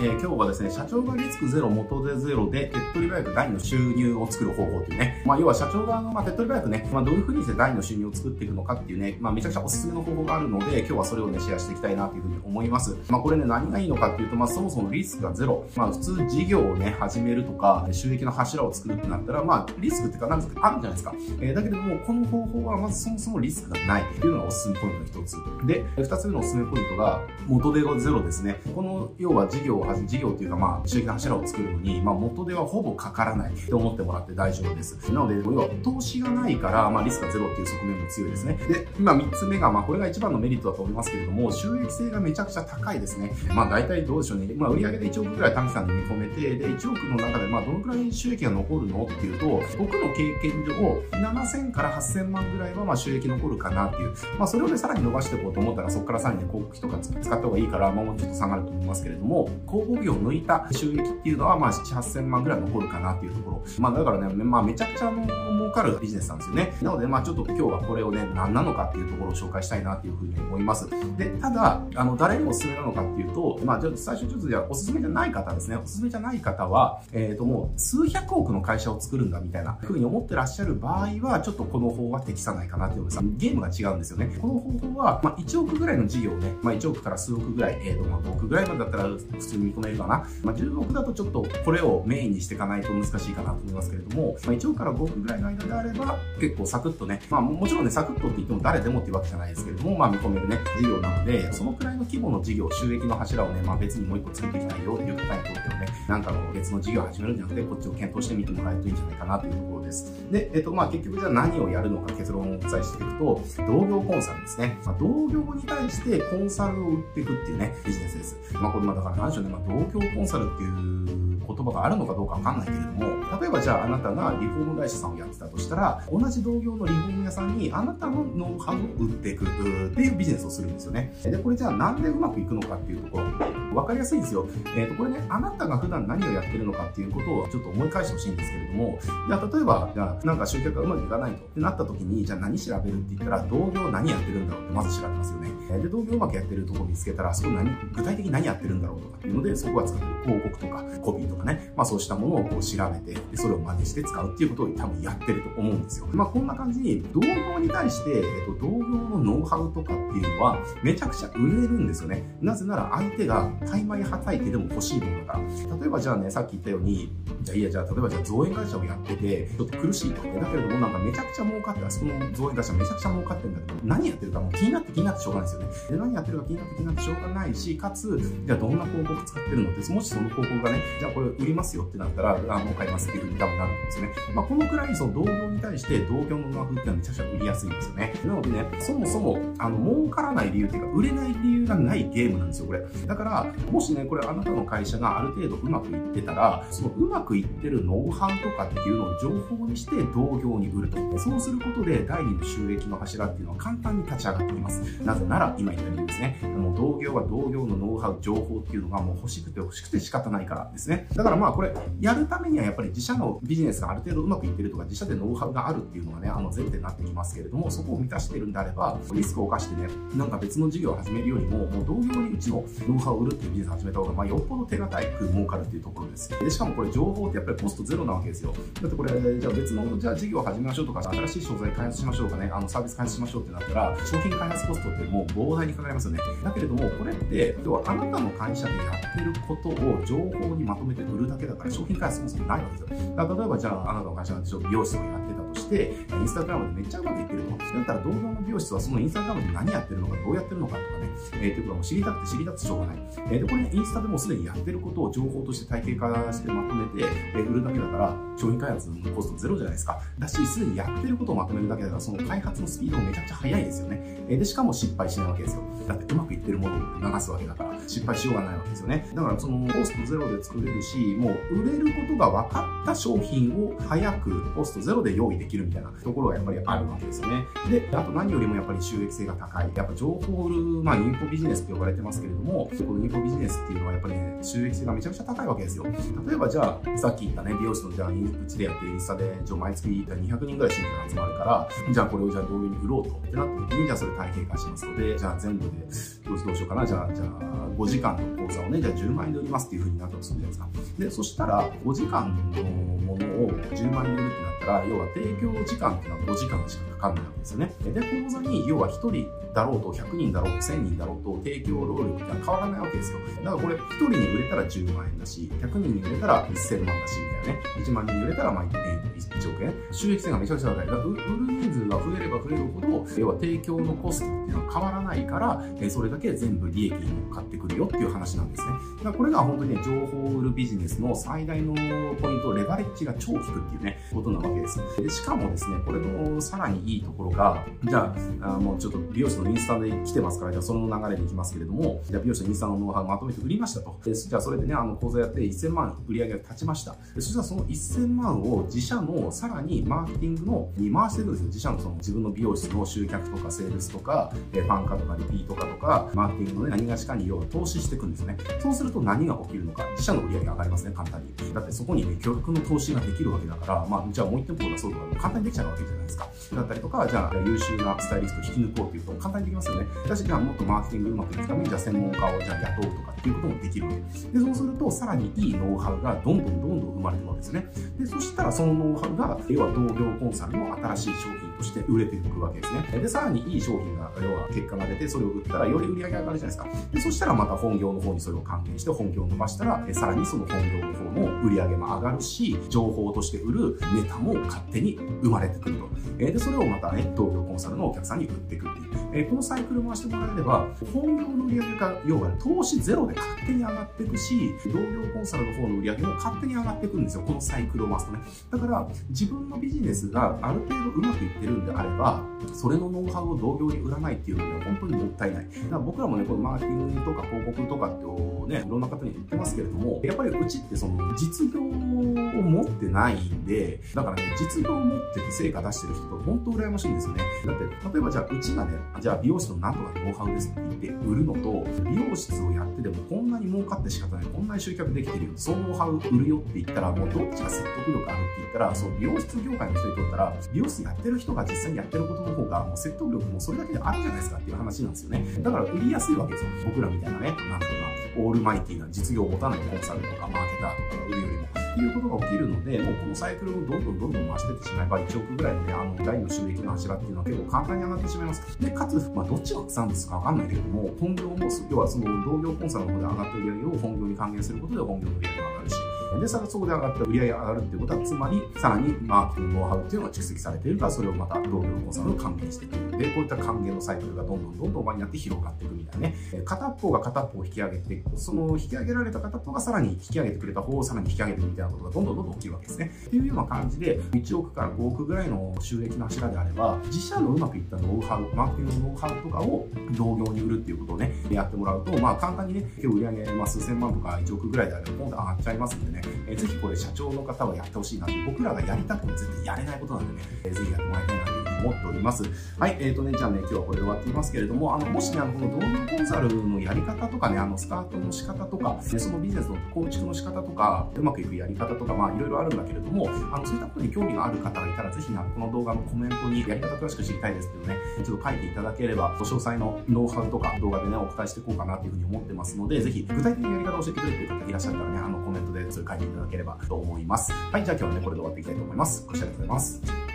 えー、今日はですね、社長がリスクゼロ、元でゼロで、手っ取り早く第二の収入を作る方法というね、まあ、要は社長側の、まあ、手っ取り早くね、まあ、どういうふうにして第二の収入を作っていくのかっていうね、まあ、めちゃくちゃおすすめの方法があるので、今日はそれをね、シェアしていきたいなというふうに思います。まあ、これね、何がいいのかっていうと、まあ、そもそもリスクがゼロ。まあ、普通事業をね、始めるとか、収益の柱を作るってなったら、まあ、リスクっていうか、なんか、あるじゃないですか。えー、だけども、この方法は、まずそもそもリスクがないっていうのがおすすめポイントの一つ。で、二つ目のおすすめポイントが、元手がゼロですね。この、要は事業を事業っていうか、まあ、収益の柱を作るのに、まあ、元手はほぼかからないと思ってもらって大丈夫です。なので、要は投資がないから、まあ、リスクがゼロっていう側面も強いですね。で、今3つ目が、まあ、これが一番のメリットだと思いますけれども、収益性がめちゃくちゃ高いですね。まあ、大体どうでしょうね。まあ、売上で1億ぐらい短期間で見込めて、で、1億の中で、まあ、どのくらい収益が残るのっていうと、僕の経験上、7000から8000万ぐらいは、まあ、収益残るかなっていう。まあ、それをね、さらに伸ばしていこうと思ったら、そこからさらに、広告費とか使った方がいいから、まあ、もうちょっと下がると思いますけれども、広告費を抜いた収益っていうのは、まあ、7、8000万ぐらい残るかなっていうところ。まあ、だからね、まあ、めちゃくちゃの、儲かるビジネスなんですよね。なので、まあ、ちょっと今日はこれをね、何なのかっていうところを紹介したいなっていうふうに思います。で、ただ、あの、誰におすすめなのかっていうと、まあ、じゃあ最初ちょっとじゃあ、おすすめじゃない方ですね。おすすめじゃない方は、えっ、ー、と、もう、数百億の会社を作るんだみたいなふうに思ってらっしゃる場合は、ちょっとこの方は適さないかなって思います。ゲームが違うんですよね。この方法は、まあ、1億ぐらいの事業ね、まあ、1億から数億ぐらい、えっ、ー、と、まあ、5億ぐらいまでだったら普通に見込めるかな。まあ、10億だとちょっとこれをメインにしていかないと難しいかなと思いますけれども、まあ、1億から5億ぐらいの間であれば、結構サクッとね、まあ、もちろんね、サクッとって言っても誰でもっていうわけじゃないですけれども、まあ、見込めるね、事業なので、そのくらいの規模の事業、収益の柱をね、まあ、別にもう一個作っていきたいよっていう方にとってはね、なんかの別の事業を始めるんじゃなくて、こっちを検討してみてもらえるといいんじゃないかなというところです。で、えっと、まあ、結局じゃあ何をやるのか結論をお伝えしていくと、同業コンサルですね。まあ、同業に対してコンサルを売っていくっていうね、ビジネスです。まあ、これ、まあ、だから何でしょうね、まあ、同業コンサルっていう言葉があるのかどうかわかんないけれども、例えばじゃああなたがリフォーム会社さんをやってたとしたら、同じ同業のリフォーム屋さんにあなたのノウハウを売っていくっていうビジネスをするんですよね。で、これじゃあなんでうまくいくのかっていうところ、わかりやすいんですよ。えっ、ー、と、これね、あなたが普段何をやってるのかっていうことをちょっと思い返してほしいんですけれども、じゃあ例えば、じゃあなんか集客がうまくいかないとってなった時に、じゃあ何調べるって言ったら、同業何やってるんだろうってまず調べますよね。で、同業うまくやってるところ見つけたら、そこ何、具体的に何やってるんだろうとかっていうので、そこが使ってる広告とか、コピーとかね、まあそうしたものをこう調べて、でそれを真似して使うっていうことを多分やってると思うんですよ。まあこんな感じに、同業に対して、えっと、同業のノウハウとかっていうのは、めちゃくちゃ売れるんですよね。なぜなら相手が怠慢はたいてでも欲しいものだから。例えばじゃあね、さっき言ったように、じゃあいや、じゃあ例えばじゃあ造園会社をやってて、ちょっと苦しいと。だけれどもなんかめちゃくちゃ儲かって、あそこの造園会社めちゃくちゃ儲かってるんだけど、何やってるかもう気になって気になってしょうがないですよね。で、何やってるか気になって気になってしょうがないし、かつ、じゃあどんな広告使ってるのって、もしその広告がね、じゃあこれ売りますよってなったら、あ、もう買いますっていうふうに多分なるんですよね。まあこのくらいその同業に対して同業のノウハウっていうのはめちゃくちゃ売りやすいんですよね。なのでね、そもそも、あの、儲からない理由っていうか、売れない理由がないゲームなんですよ、これ。だから、もしね、これあなたの会社がある程度うまくいってたら、そのうまくいってるノウハウとかっていうのを情報にして同業に売ると。そうすることで第二の収益の柱っていうのは簡単に立ち上がってきます。なぜなら、今言った理由ですね。もう同業は同業のノウハウ、情報っていうのがもう欲しくて欲しくて仕方ないからですね。だからまあこれ、やるためにはやっぱり自社のビジネスがある程度うまくいってるとか、自社でノウハウがあるっていうのがね、あの前提になってきますけれども、そこを満たしてるんであれば、リスクを冒してね、なんか別の事業を始めるよりも、もう同業にうちのノウハウを売るっていうビジネスを始めた方が、まあよっぽど手堅く儲かるっていうところです。で、しかもこれ情報ってやっぱりコストゼロなわけですよ。だってこれ、じゃあ別の、じゃあ事業を始めましょうとか、新しい商材開発しましょうかね、あのサービス開発しましょうってなったら、商品開発コストってもう膨大にかかりますよね。だけれども、これって、要はあなたの会社でやってることを情報にまとめて売るだけだから、商品開発そもそもないわけですよ。だから例えばじゃあ、あなたの会社が美容室をやってたとして、インスタグラムでめっちゃうまくいってると。だったら同業の美容室はそのインスタグラムで何やってるのか、どうやってるのかとかね、えー、っていうことも知りたくて知りたくてしょうがない。えー、で、これね、インスタでもすでにやってることを情報として体系化してまとめて、えー、売るだけだから、商品開発のコストゼロじゃないですか。だし、すでにやってることをまとめるだけだから、その開発のスピードもめちゃくちゃ速いですよね。えー、で、しかも失敗しないわけですよ。だってうまくいってるものを流すわけだから、失敗しようがないわけですよね。だから、そのコストゼロで作れるし、もう売れることが分かった商品を早くコストゼロで用意できるみたいなところがやっぱりあるわけですよね。で、あと何よりもやっぱり収益性が高い。やっぱ情報売る、まあ、インフォビジネスって呼ばれてますけれども、このインフォビジネスっていうのはやっぱりね、収益性がめちゃくちゃ高いわけですよ。例えばじゃあ、さっき言ったね、美容師のじゃあ、うちでやってるインスタで、じゃあ毎月200人ぐらい新規が集まるから、じゃあこれをじゃあ同様に売ろうとってなった時に、じゃあそれ体系化しますので、じゃあ全部で、どうしようかな、じゃあ、じゃあ、5時間の講座をね、じゃあ10万円で売りますっていうふうになったとするじゃないですか。で、そしたら、5時間のものを10万円で売るってなったら、要は提供時間っていうのは5時間しかかかんないわけですよね。で、講座に、要は1人だろうと、100人だろうと、1000人だろうと、提供労力が変わらないわけですよ。だからこれ、1人に売れたら10万円だし、100人に売れたら1000万だし、みたいなね。1万人に売れたら、まあ、1億円。収益性がめちゃくちゃ高い。だから売る人数が増えれば増えるほど、要は提供のコストっていうのは変わらないから、それだけ全部利益に乗っかってくるよっていう話なんですね。だからこれが本当にね、情報を売るビジネスの最大のポイント、レバレッジが超効くっていうね、ことなわけです。で、しかもですね、これのさらにいいところが、じゃあ、あもうちょっと美容師のインスタで来てますから、じゃあその流れでいきますけれども、じゃあ美容師のインスタのノウハウまとめて売りましたと。でじゃあそれでね、あの講座やって1000万売り上げが立ちました。そしたらその1000万を自社のさらにマーケティングのに回していくんですよ。自社のその自分の美容室の集客とかセールスとか、えファン化とかリピート化とか、マーケティングのね、何がしかに要は投資していくんですね。そうすると何が起きるのか、自社の売り上げが上がりますね、簡単に。だってそこにね、巨額の投資ができるわけだから、まあ、じゃあもう一店舗出そうとか、簡単にできちゃうわけじゃないですか。だったりとか、じゃあ優秀なスタイリスト引き抜こうっていうと簡単にできますよね。私、じゃあもっとマーケティングうまくいくために、じゃあ専門家をじゃあ雇うとかっていうこともできるわけです。で、そうすると、さらにいいノウハウがどんどんどんどん生まれるわけですね。で、そしたらそのノウハウが、要は同業コンサルの新しい商品として売れていくわけですね。で、さらにいい商品が、要は結果が出て、それを売ったらより売り上げ上がるじゃないですか。で、そしたらまた本業の方にそれを還元して本業を伸ばしたら、さらにその本業の方の売り上げも上がるし、情報として売るネタも勝手に生まれてくると。で、それをまたね、同業コンサルのお客さんに売っていくっていう。えこのサイクル回してもらえれば、本業の売り上げが、要は投資ゼロで勝手に上がっていくし、同業コンサルの方の売り上げも勝手に上がっていくんですよ。このサイクルを回すとね。だから、自分のビジネスがある程度うまくいってるんであれば、それのノウハウを同業に売らないっていうのは本当にもったいない。だから僕らもね、このマーケティングとか広告とかってね、いろんな方に言ってますけれども、やっぱりうちってその実業を持ってないんで、だからね、実業を持ってて成果出してる人と本当羨ましいんですよね。だって、例えばじゃあうちがね、じゃあ美容師のなんとかノウハウですって言って売るのと、美容室をやってでもこんなに儲かって仕方ない、こんなに集客できてるよ、そのノウハウ売るよって言ったら、もうどっちが説得力あるって言ったら、その美容室業界の人にとったら、美容室やってる人が実際にやってることの方が、もう説得力もそれだけであるじゃないですかっていう話なんですよね。だから売りやすいわけですよ。僕らみたいなね、なんとか、オールマイティーな実業を持たないコンサルとかマーケターとかが売るよりも、ていうことが起きるので、もうこのサイクルをどんどんどんどん増していってしまえば、1億ぐらいで、あの、第の収益の柱っていうのは結構簡単に上がってしまいます。で、かつ、まあ、どっちが草なんですかわかんないけれども、本業も、要はその同業コンサルの方で上がった売り上げを本業に還元することで本業の売り上げが上がるし、で、さらそこで上がった売り上げが上がるっていうことは、つまり、さらにマーケティングノウハウっていうのが蓄積されているから、それをまた同業コンサルを還元していく。で、こういった還元のサイクルがどんどんどんどん輪になって広がっていくみたいなね。片方が片方を引き上げて、その引き上げられた片方がさらに引き上げてくれた方をさらに引き上げてみたいなことがどんどんどんどん起きるわけですね。っていうような感じで、1億から5億ぐらいの収益の柱であれば、自社のうまくいったノウハウ、マーケティングのノウハウとかを同業に売るっていうことをね、やってもらうと、まあ簡単にね、今日売り上げ、まあ、数千万とか1億ぐらいであれば、ポンと上がっちゃいますんでね、えー、ぜひこれ社長の方はやってほしいなって、僕らがやりたくても絶対やれないことなんでね、えー、ぜひやってもらいたいなという思っております。はい、えっ、ー、とね、じゃあね、今日はこれで終わっていますけれども、あの、もしね、あの、この同業コンサルのやり方とかね、あの、スタートの仕方とか、そのビジネスの構築の仕方とか、うまくいくやり方とか、まあ、いろいろあるんだけれども、あの、そういったことに興味がある方がいたら、ぜひね、この動画のコメントにやり方詳しく知りたいですけどね、ちょっと書いていただければ、詳細のノウハウとか動画でね、お答えしていこうかなというふうに思ってますので、ぜひ具体的なやり方を教えてくれるという方いらっしゃったらね、あの、コメントでそれ書いていただければと思います。はい、じゃあ今日はね、これで終わっていきたいと思います。ご視聴ありがとうございます。